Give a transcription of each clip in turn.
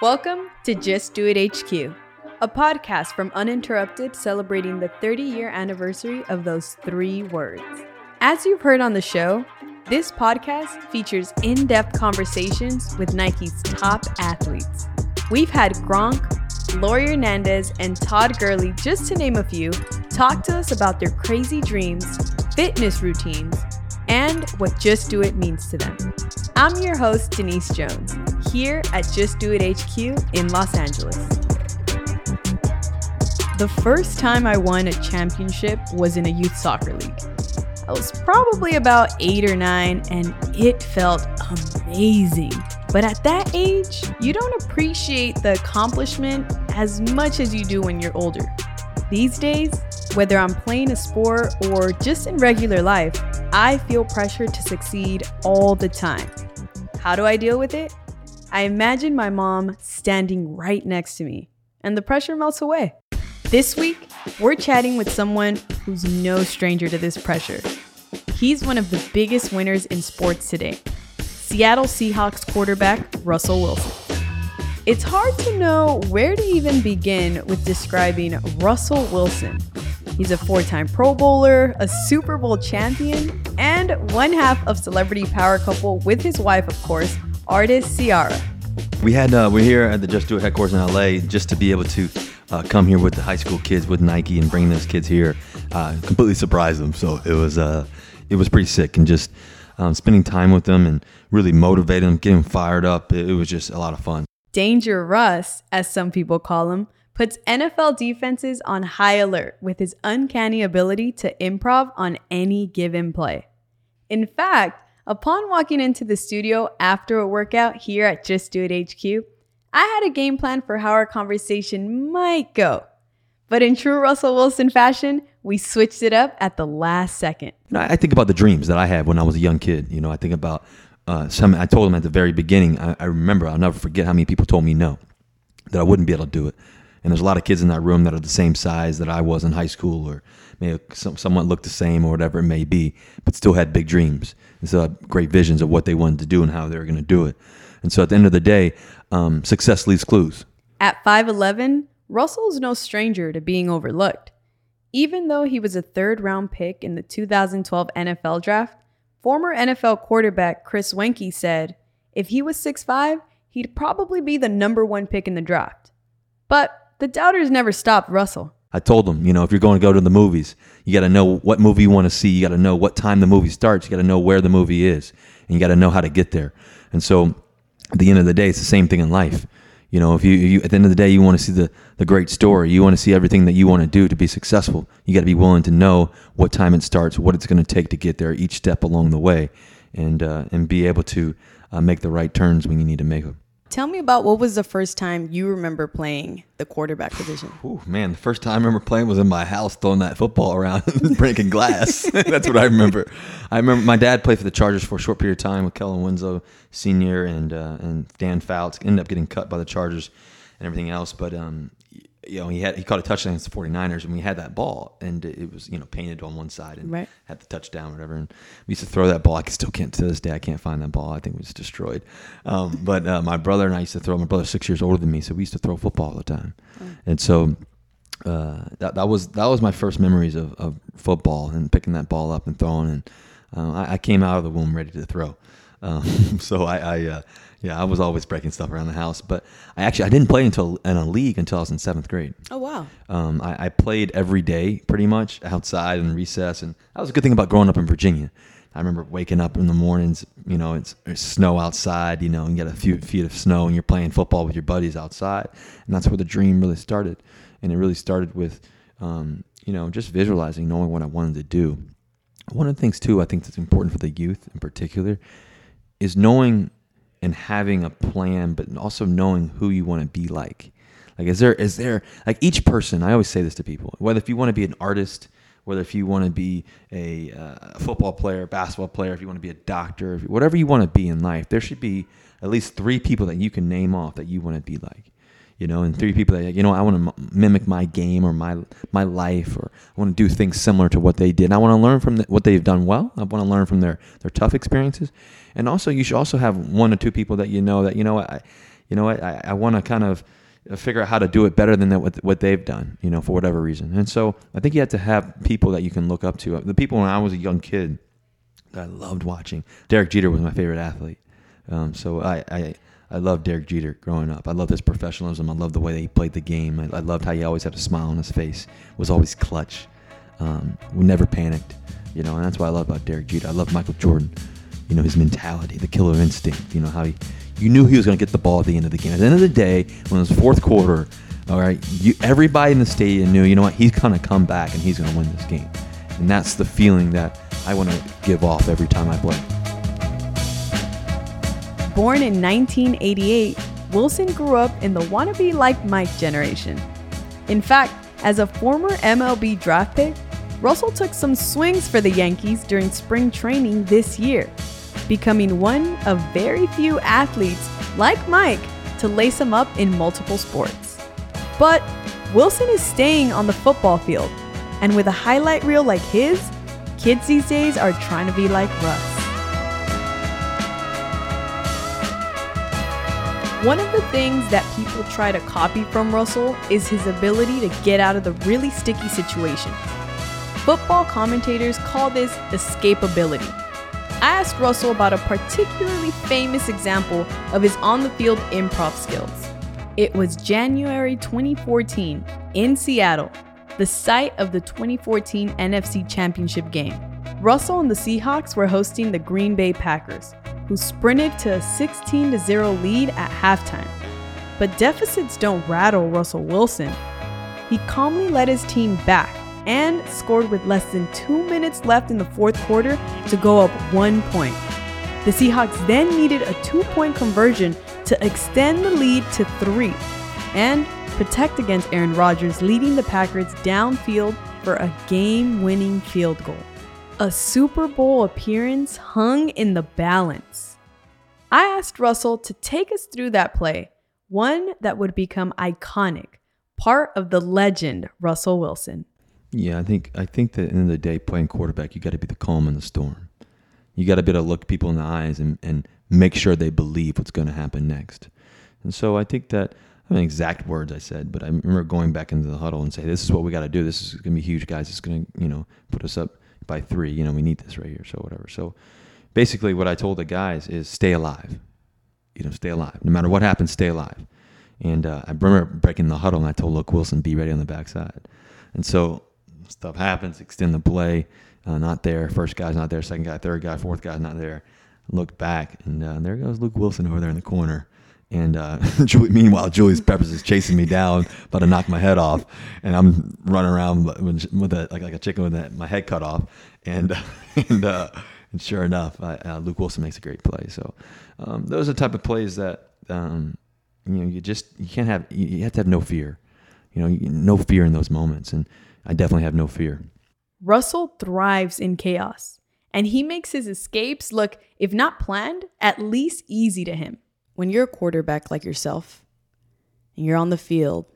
Welcome to Just Do It HQ, a podcast from Uninterrupted celebrating the 30 year anniversary of those three words. As you've heard on the show, this podcast features in depth conversations with Nike's top athletes. We've had Gronk, Laurie Hernandez, and Todd Gurley, just to name a few, talk to us about their crazy dreams, fitness routines, and what Just Do It means to them. I'm your host, Denise Jones, here at Just Do It HQ in Los Angeles. The first time I won a championship was in a youth soccer league. I was probably about eight or nine, and it felt amazing. But at that age, you don't appreciate the accomplishment as much as you do when you're older. These days, whether I'm playing a sport or just in regular life, I feel pressure to succeed all the time. How do I deal with it? I imagine my mom standing right next to me, and the pressure melts away. This week, we're chatting with someone who's no stranger to this pressure. He's one of the biggest winners in sports today Seattle Seahawks quarterback Russell Wilson. It's hard to know where to even begin with describing Russell Wilson. He's a four time Pro Bowler, a Super Bowl champion, and one half of Celebrity Power Couple with his wife, of course, artist Ciara. We had uh, we're here at the Just Do It headquarters in LA just to be able to uh, come here with the high school kids with Nike and bring those kids here, uh, completely surprise them. So it was uh, it was pretty sick and just um, spending time with them and really motivating them, getting them fired up. It, it was just a lot of fun. Danger Russ, as some people call him, puts NFL defenses on high alert with his uncanny ability to improv on any given play. In fact, upon walking into the studio after a workout here at Just Do It HQ, I had a game plan for how our conversation might go. But in true Russell Wilson fashion, we switched it up at the last second. You know, I think about the dreams that I had when I was a young kid. You know, I think about uh, some. I told them at the very beginning. I, I remember. I'll never forget how many people told me no, that I wouldn't be able to do it. And there's a lot of kids in that room that are the same size that I was in high school, or maybe some, somewhat looked the same, or whatever it may be, but still had big dreams and still had great visions of what they wanted to do and how they were going to do it. And so at the end of the day, um, success leaves clues. At 5'11, Russell's no stranger to being overlooked. Even though he was a third round pick in the 2012 NFL draft, former NFL quarterback Chris Weinke said if he was 6'5, he'd probably be the number one pick in the draft. But the doubters never stopped Russell. I told them, you know, if you're going to go to the movies, you got to know what movie you want to see. You got to know what time the movie starts. You got to know where the movie is, and you got to know how to get there. And so, at the end of the day, it's the same thing in life. You know, if you, if you at the end of the day you want to see the the great story, you want to see everything that you want to do to be successful. You got to be willing to know what time it starts, what it's going to take to get there, each step along the way, and uh, and be able to uh, make the right turns when you need to make them. Tell me about what was the first time you remember playing the quarterback position? Oh man, the first time I remember playing was in my house, throwing that football around, breaking glass. That's what I remember. I remember my dad played for the Chargers for a short period of time with Kellen Winslow Senior and uh, and Dan Fouts. Ended up getting cut by the Chargers and everything else, but um, you know, he had he caught a touchdown against the 49ers and we had that ball and it was, you know, painted on one side and right. had the touchdown or whatever. And we used to throw that ball. I still can't to this day. I can't find that ball. I think it was destroyed. Um, but uh, my brother and I used to throw. My brother's six years older than me, so we used to throw football all the time. Mm. And so uh, that that was that was my first memories of, of football and picking that ball up and throwing. And uh, I, I, came out of the womb ready to throw. Um, so I, I uh, yeah, I was always breaking stuff around the house, but I actually I didn't play until in a league until I was in seventh grade. Oh wow! Um, I, I, played every day pretty much outside and recess, and that was a good thing about growing up in Virginia. I remember waking up in the mornings, you know, it's, it's snow outside, you know, and you get a few feet of snow, and you're playing football with your buddies outside, and that's where the dream really started. And it really started with, um, you know, just visualizing, knowing what I wanted to do. One of the things too, I think that's important for the youth in particular, is knowing and having a plan, but also knowing who you want to be like. Like, is there, is there, like each person, I always say this to people, whether if you want to be an artist, whether if you want to be a, uh, football player, basketball player, if you want to be a doctor, whatever you want to be in life, there should be at least three people that you can name off that you want to be like you know, and three people that you know I want to mimic my game or my my life, or I want to do things similar to what they did. And I want to learn from the, what they've done well. I want to learn from their their tough experiences, and also you should also have one or two people that you know that you know I, you know I, I want to kind of figure out how to do it better than that, what, what they've done, you know, for whatever reason. And so I think you have to have people that you can look up to. The people when I was a young kid that I loved watching. Derek Jeter was my favorite athlete. Um, so I, I I loved Derek Jeter growing up. I loved his professionalism. I loved the way that he played the game. I, I loved how he always had a smile on his face. Was always clutch. Um, never panicked. You know, and that's what I love about Derek Jeter. I love Michael Jordan. You know, his mentality, the killer instinct. You know how he, you knew he was going to get the ball at the end of the game. At the end of the day, when it was fourth quarter, all right, you, everybody in the stadium knew, you know what, he's going to come back and he's going to win this game. And that's the feeling that I want to give off every time I play. Born in 1988, Wilson grew up in the wannabe like Mike generation. In fact, as a former MLB draft pick, Russell took some swings for the Yankees during spring training this year, becoming one of very few athletes like Mike to lace him up in multiple sports. But Wilson is staying on the football field, and with a highlight reel like his, kids these days are trying to be like Russ. One of the things that people try to copy from Russell is his ability to get out of the really sticky situations. Football commentators call this escapability. I asked Russell about a particularly famous example of his on the field improv skills. It was January 2014 in Seattle, the site of the 2014 NFC Championship game. Russell and the Seahawks were hosting the Green Bay Packers, who sprinted to a 16 0 lead at halftime. But deficits don't rattle Russell Wilson. He calmly led his team back and scored with less than two minutes left in the fourth quarter to go up one point. The Seahawks then needed a two point conversion to extend the lead to three and protect against Aaron Rodgers leading the Packers downfield for a game winning field goal. A Super Bowl appearance hung in the balance. I asked Russell to take us through that play, one that would become iconic, part of the legend Russell Wilson. Yeah, I think I think that at the end of the day, playing quarterback, you got to be the calm in the storm. You got to be able to look people in the eyes and, and make sure they believe what's going to happen next. And so I think that I mean exact words I said, but I remember going back into the huddle and say, "This is what we got to do. This is going to be huge, guys. It's going to you know put us up by three. You know, we need this right here. So whatever. So basically, what I told the guys is stay alive. You know, stay alive. No matter what happens, stay alive. And uh, I remember breaking the huddle, and I told Luke Wilson, "Be ready on the backside." And so stuff happens. Extend the play. Uh, not there. First guy's not there. Second guy, third guy, fourth guy's not there. Look back, and uh, there goes Luke Wilson over there in the corner. And uh, Julie, meanwhile, Julius Peppers is chasing me down, about to knock my head off, and I'm running around with a, like, like a chicken with a, my head cut off. And and, uh, and sure enough, I, uh, Luke Wilson makes a great play. So um, those are the type of plays that um, you know you just you can't have. You have to have no fear. You know, no fear in those moments, and I definitely have no fear. Russell thrives in chaos, and he makes his escapes look, if not planned, at least easy to him when you're a quarterback like yourself and you're on the field,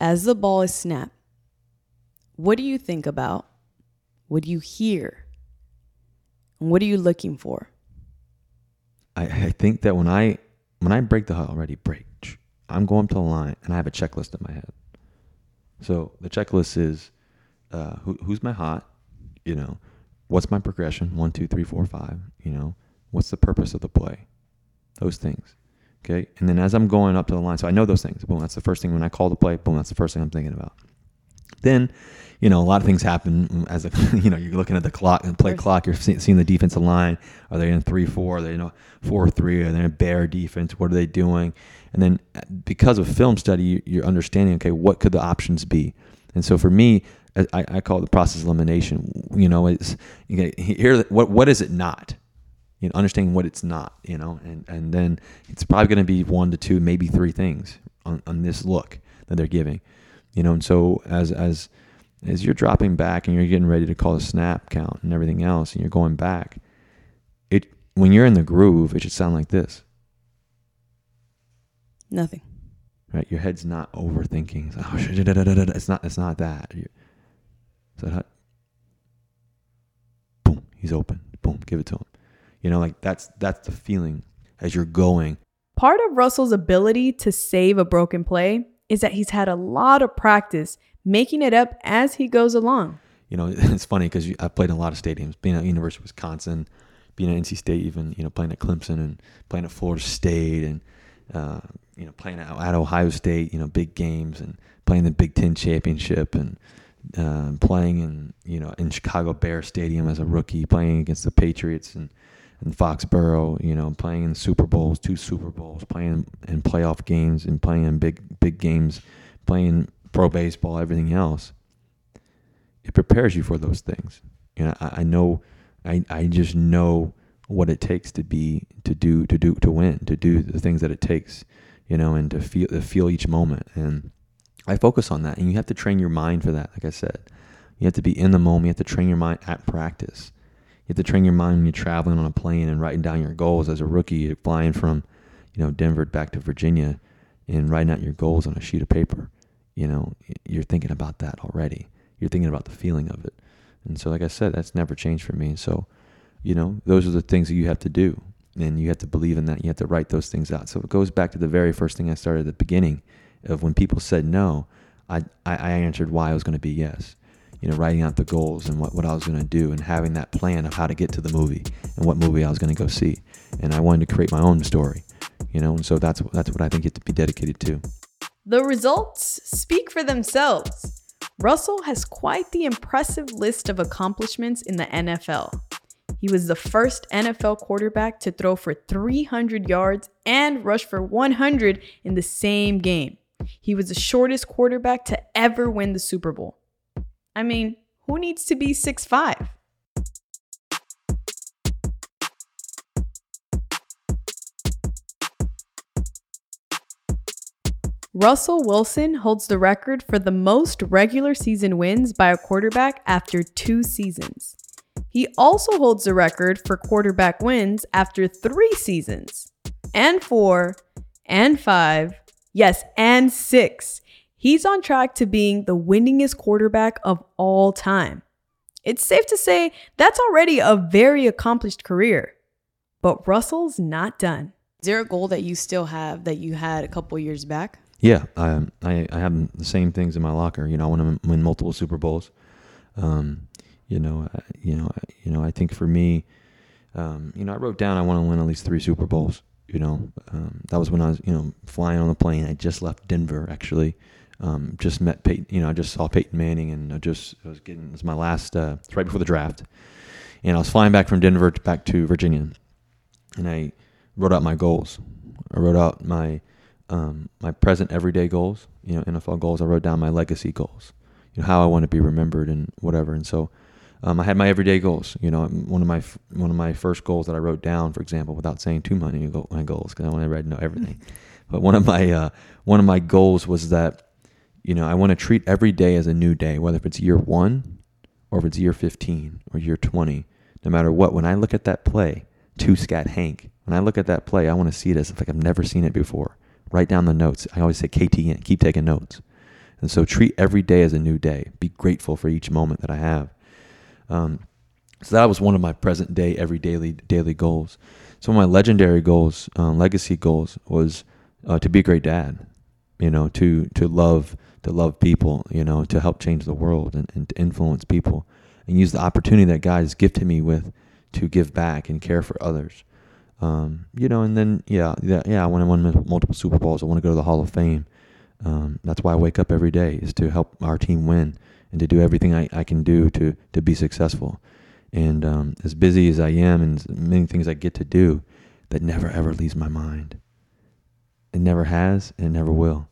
as the ball is snapped, what do you think about? What do you hear? And what are you looking for? I, I think that when I when I break the huddle, ready break, I'm going to the line and I have a checklist in my head. So the checklist is uh, who, who's my hot, you know, what's my progression, one, two, three, four, five, you know, what's the purpose of the play, those things. Okay. And then as I'm going up to the line, so I know those things. Boom, that's the first thing when I call the play. Boom, that's the first thing I'm thinking about. Then, you know, a lot of things happen as a, you know, you're looking at the clock and play clock. You're seeing the defensive line. Are they in three four? Are they in a four three? Are they in a bear defense? What are they doing? And then uh, because of film study, you're understanding. Okay, what could the options be? And so for me, I, I call it the process elimination. You know, it's you here. What what is it not? You know, understanding what it's not, you know, and, and then it's probably going to be one to two, maybe three things on, on this look that they're giving, you know, and so as, as, as you're dropping back and you're getting ready to call a snap count and everything else, and you're going back, it, when you're in the groove, it should sound like this. Nothing. Right. Your head's not overthinking. It's, like, oh, it's not, it's not that. Is that, boom, he's open. Boom, give it to him. You know, like that's that's the feeling as you're going. Part of Russell's ability to save a broken play is that he's had a lot of practice making it up as he goes along. You know, it's funny because I've played in a lot of stadiums, being at University of Wisconsin, being at NC State, even you know playing at Clemson and playing at Florida State, and uh, you know playing at, at, Ohio State, you know big games, and playing the Big Ten championship, and uh, playing in you know in Chicago Bear Stadium as a rookie, playing against the Patriots and in Foxborough, you know, playing in Super Bowls, two Super Bowls, playing in playoff games and playing in big big games, playing pro baseball, everything else. It prepares you for those things. You know, I, I know, I, I just know what it takes to be to do to do to win, to do the things that it takes, you know, and to feel to feel each moment. And I focus on that, and you have to train your mind for that. Like I said, you have to be in the moment. You have to train your mind at practice have to train your mind when you're traveling on a plane and writing down your goals as a rookie. You're flying from, you know, Denver back to Virginia and writing out your goals on a sheet of paper. You know, you're thinking about that already. You're thinking about the feeling of it. And so, like I said, that's never changed for me. So, you know, those are the things that you have to do. And you have to believe in that. You have to write those things out. So it goes back to the very first thing I started at the beginning of when people said no, I, I answered why I was going to be yes you know, writing out the goals and what, what I was going to do and having that plan of how to get to the movie and what movie I was going to go see. And I wanted to create my own story, you know, and so that's, that's what I think have to be dedicated to. The results speak for themselves. Russell has quite the impressive list of accomplishments in the NFL. He was the first NFL quarterback to throw for 300 yards and rush for 100 in the same game. He was the shortest quarterback to ever win the Super Bowl. I mean, who needs to be six five? Russell Wilson holds the record for the most regular season wins by a quarterback after two seasons. He also holds the record for quarterback wins after three seasons, and four, and five, yes, and six he's on track to being the winningest quarterback of all time. It's safe to say that's already a very accomplished career. But Russell's not done. Is there a goal that you still have that you had a couple years back? Yeah, I, I, I have the same things in my locker. You know, I want to win multiple Super Bowls. Um, you know, you know, you know. I think for me, um, you know, I wrote down I want to win at least three Super Bowls. You know, um, that was when I was, you know, flying on the plane. I just left Denver actually, um, just met Peyton, you know, I just saw Peyton Manning and I just I was getting, it was my last, uh, it's right before the draft. And I was flying back from Denver to, back to Virginia and I wrote out my goals. I wrote out my, um, my present everyday goals, you know, NFL goals. I wrote down my legacy goals, you know, how I want to be remembered and whatever. And so, um, I had my everyday goals. You know, one of my one of my first goals that I wrote down, for example, without saying too many my goals, because I want to know everything. but one of my uh, one of my goals was that you know, I want to treat every day as a new day, whether if it's year one or if it's year 15 or year 20, no matter what. When I look at that play, two scat Hank, when I look at that play, I want to see it as if like I've never seen it before. Write down the notes. I always say KTN, keep taking notes. And so treat every day as a new day. Be grateful for each moment that I have. Um, so that was one of my present day, every daily daily goals. Some of my legendary goals, um, legacy goals, was uh, to be a great dad. You know, to to love to love people, you know, to help change the world and, and to influence people and use the opportunity that God has gifted me with to give back and care for others. Um, you know, and then, yeah, yeah, yeah, I want to win multiple Super Bowls. I want to go to the Hall of Fame. Um, that's why I wake up every day is to help our team win and to do everything I, I can do to, to be successful. And um, as busy as I am and many things I get to do, that never ever leaves my mind. It never has and it never will.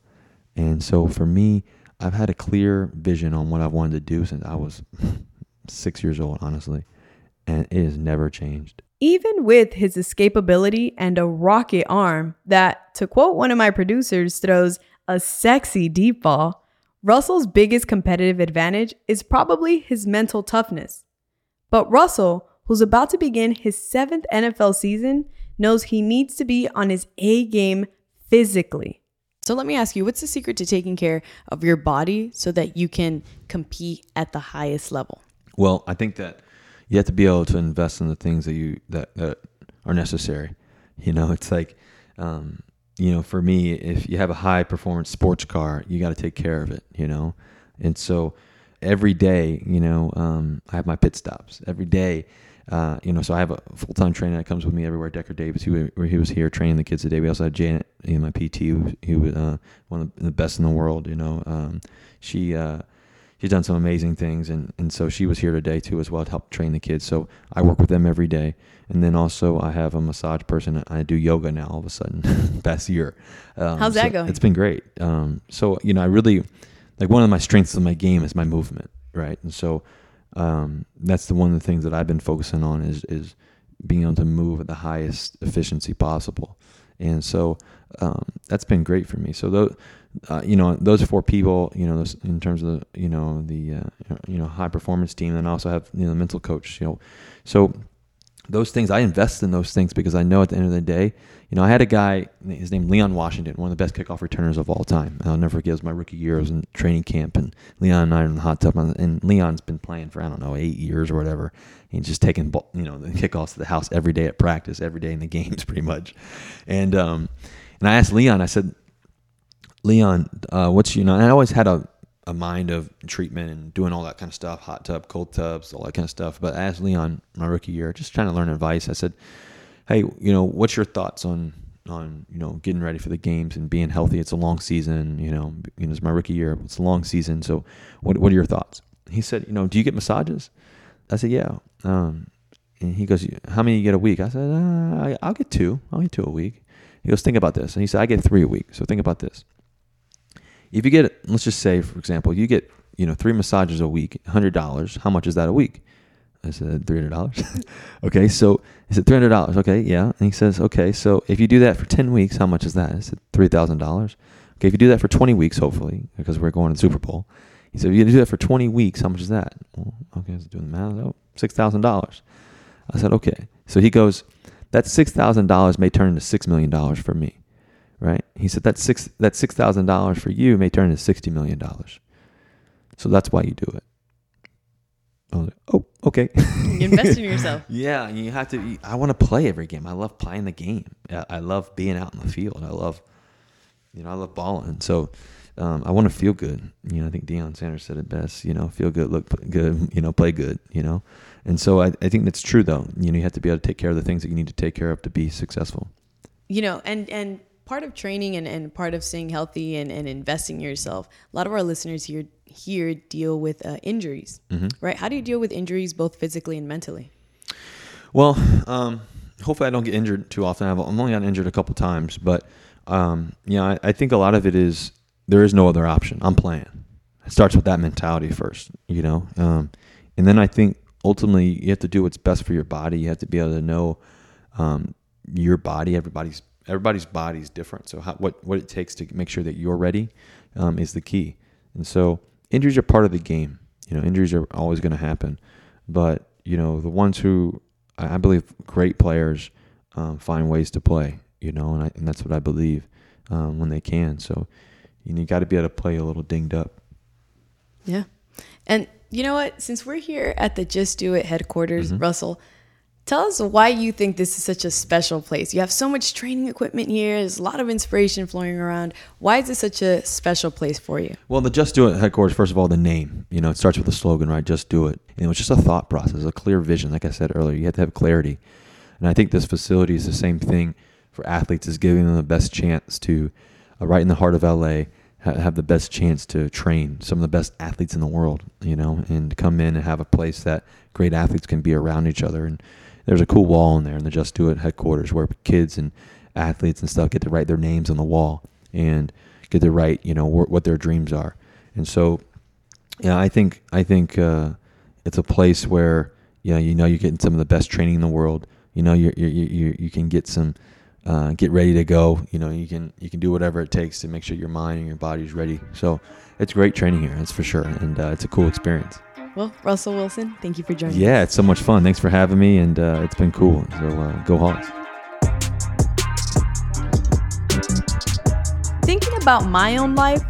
And so for me, I've had a clear vision on what I've wanted to do since I was six years old, honestly. And it has never changed. Even with his escapability and a rocket arm that, to quote one of my producers, throws a sexy deep ball, Russell's biggest competitive advantage is probably his mental toughness. But Russell, who's about to begin his seventh NFL season, knows he needs to be on his A game physically. So let me ask you, what's the secret to taking care of your body so that you can compete at the highest level? Well, I think that you have to be able to invest in the things that you that, that are necessary. You know, it's like um, you know, for me, if you have a high performance sports car, you got to take care of it, you know? And so every day, you know, um, I have my pit stops every day. Uh, you know, so I have a full time trainer that comes with me everywhere. Decker Davis, who he was here training the kids today. We also had Janet, you know, my PT, who, who was uh, one of the best in the world. You know, um, she uh, she's done some amazing things, and and so she was here today too as well to help train the kids. So I work with them every day, and then also I have a massage person. I do yoga now. All of a sudden, past year. Um, How's that so going? It's been great. Um, so you know, I really like one of my strengths of my game is my movement, right? And so um, that's the one of the things that I've been focusing on is is being able to move at the highest efficiency possible, and so um, that's been great for me. So those, uh, you know, those four people, you know, those, in terms of the, you know, the, uh, you know, high performance team, and also have, you know, the mental coach, you know, so those things I invest in those things because I know at the end of the day, you know, I had a guy, his name Leon Washington, one of the best kickoff returners of all time. I'll never forget. It was my rookie year. I was in training camp, and Leon and I are in the hot tub, and Leon's been playing for I don't know eight years or whatever. He's just taking you know the kickoffs to the house every day at practice, every day in the games, pretty much. And um, and I asked Leon, I said, Leon, uh, what's you know? I always had a a mind of treatment and doing all that kind of stuff, hot tub, cold tubs, all that kind of stuff. But I asked Leon my rookie year, just trying to learn advice. I said, "Hey, you know, what's your thoughts on on you know getting ready for the games and being healthy? It's a long season. You know, you know, it's my rookie year. It's a long season. So, what what are your thoughts?" He said, "You know, do you get massages?" I said, "Yeah." Um, and he goes, "How many you get a week?" I said, uh, "I'll get two. I'll get two a week." He goes, "Think about this." And he said, "I get three a week. So think about this." If you get, let's just say, for example, you get, you know, three massages a week, hundred dollars. How much is that a week? I said three hundred dollars. okay, so he said three hundred dollars. Okay, yeah. And he says, okay, so if you do that for ten weeks, how much is that? I said three thousand dollars. Okay, if you do that for twenty weeks, hopefully, because we're going to the Super Bowl. He said, if you do that for twenty weeks, how much is that? Well, okay, I was doing the math. Oh, six thousand dollars. I said, okay. So he goes, that six thousand dollars may turn into six million dollars for me right? He said that six that six thousand dollars for you may turn into sixty million dollars. So that's why you do it. Like, oh, okay. You invest in yourself. yeah, you have to. I want to play every game. I love playing the game. I love being out in the field. I love, you know, I love balling. So um, I want to feel good. You know, I think Deion Sanders said it best. You know, feel good, look good. You know, play good. You know, and so I, I think that's true though. You know, you have to be able to take care of the things that you need to take care of to be successful. You know, and and part of training and, and part of staying healthy and, and investing in yourself, a lot of our listeners here here deal with uh, injuries, mm-hmm. right? How do you deal with injuries both physically and mentally? Well, um, hopefully I don't get injured too often. I've only gotten injured a couple times, but um, yeah, I, I, think a lot of it is there is no other option. I'm playing. It starts with that mentality first, you know, um, and then I think ultimately you have to do what's best for your body. You have to be able to know um, your body. Everybody's everybody's body is different. So how, what what it takes to make sure that you're ready um, is the key. And so injuries are part of the game. You know, injuries are always going to happen, but you know the ones who I believe great players um, find ways to play. You know, and, I, and that's what I believe um, when they can. So you, know, you got to be able to play a little dinged up. Yeah, and you know what? Since we're here at the Just Do It headquarters, mm-hmm. Russell Tell us why you think this is such a special place. You have so much training equipment here. There's a lot of inspiration flowing around. Why is this such a special place for you? Well, the Just Do It headquarters, first of all, the name. You know, it starts with the slogan, right? Just do it. And it was just a thought process, a clear vision. Like I said earlier, you have to have clarity. And I think this facility is the same thing for athletes, is giving them the best chance to, uh, right in the heart of LA, ha- have the best chance to train some of the best athletes in the world, you know, and come in and have a place that great athletes can be around each other. And there's a cool wall in there in the Just Do It headquarters where kids and athletes and stuff get to write their names on the wall and get to write, you know, wh- what their dreams are. And so, yeah, I think I think uh, it's a place where you know, you know you're getting some of the best training in the world. You know, you you you you can get some. Uh, get ready to go. You know, you can you can do whatever it takes to make sure your mind and your body is ready. So it's great training here, that's for sure, and uh, it's a cool experience. Well, Russell Wilson, thank you for joining yeah, us. it's so much fun. Thanks for having me, and uh, it's been cool. So uh, go Hawks. Thinking about my own life,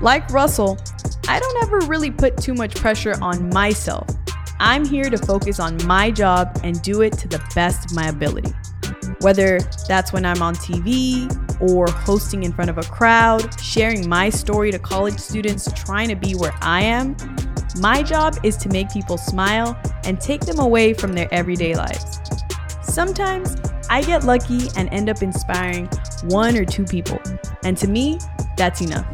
like Russell, I don't ever really put too much pressure on myself. I'm here to focus on my job and do it to the best of my ability. Whether that's when I'm on TV, or hosting in front of a crowd, sharing my story to college students trying to be where I am. My job is to make people smile and take them away from their everyday lives. Sometimes I get lucky and end up inspiring one or two people, and to me, that's enough.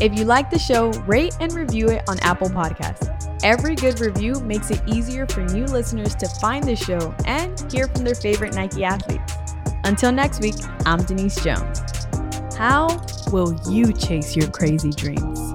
If you like the show, rate and review it on Apple Podcasts. Every good review makes it easier for new listeners to find the show and hear from their favorite Nike athletes. Until next week, I'm Denise Jones. How will you chase your crazy dreams?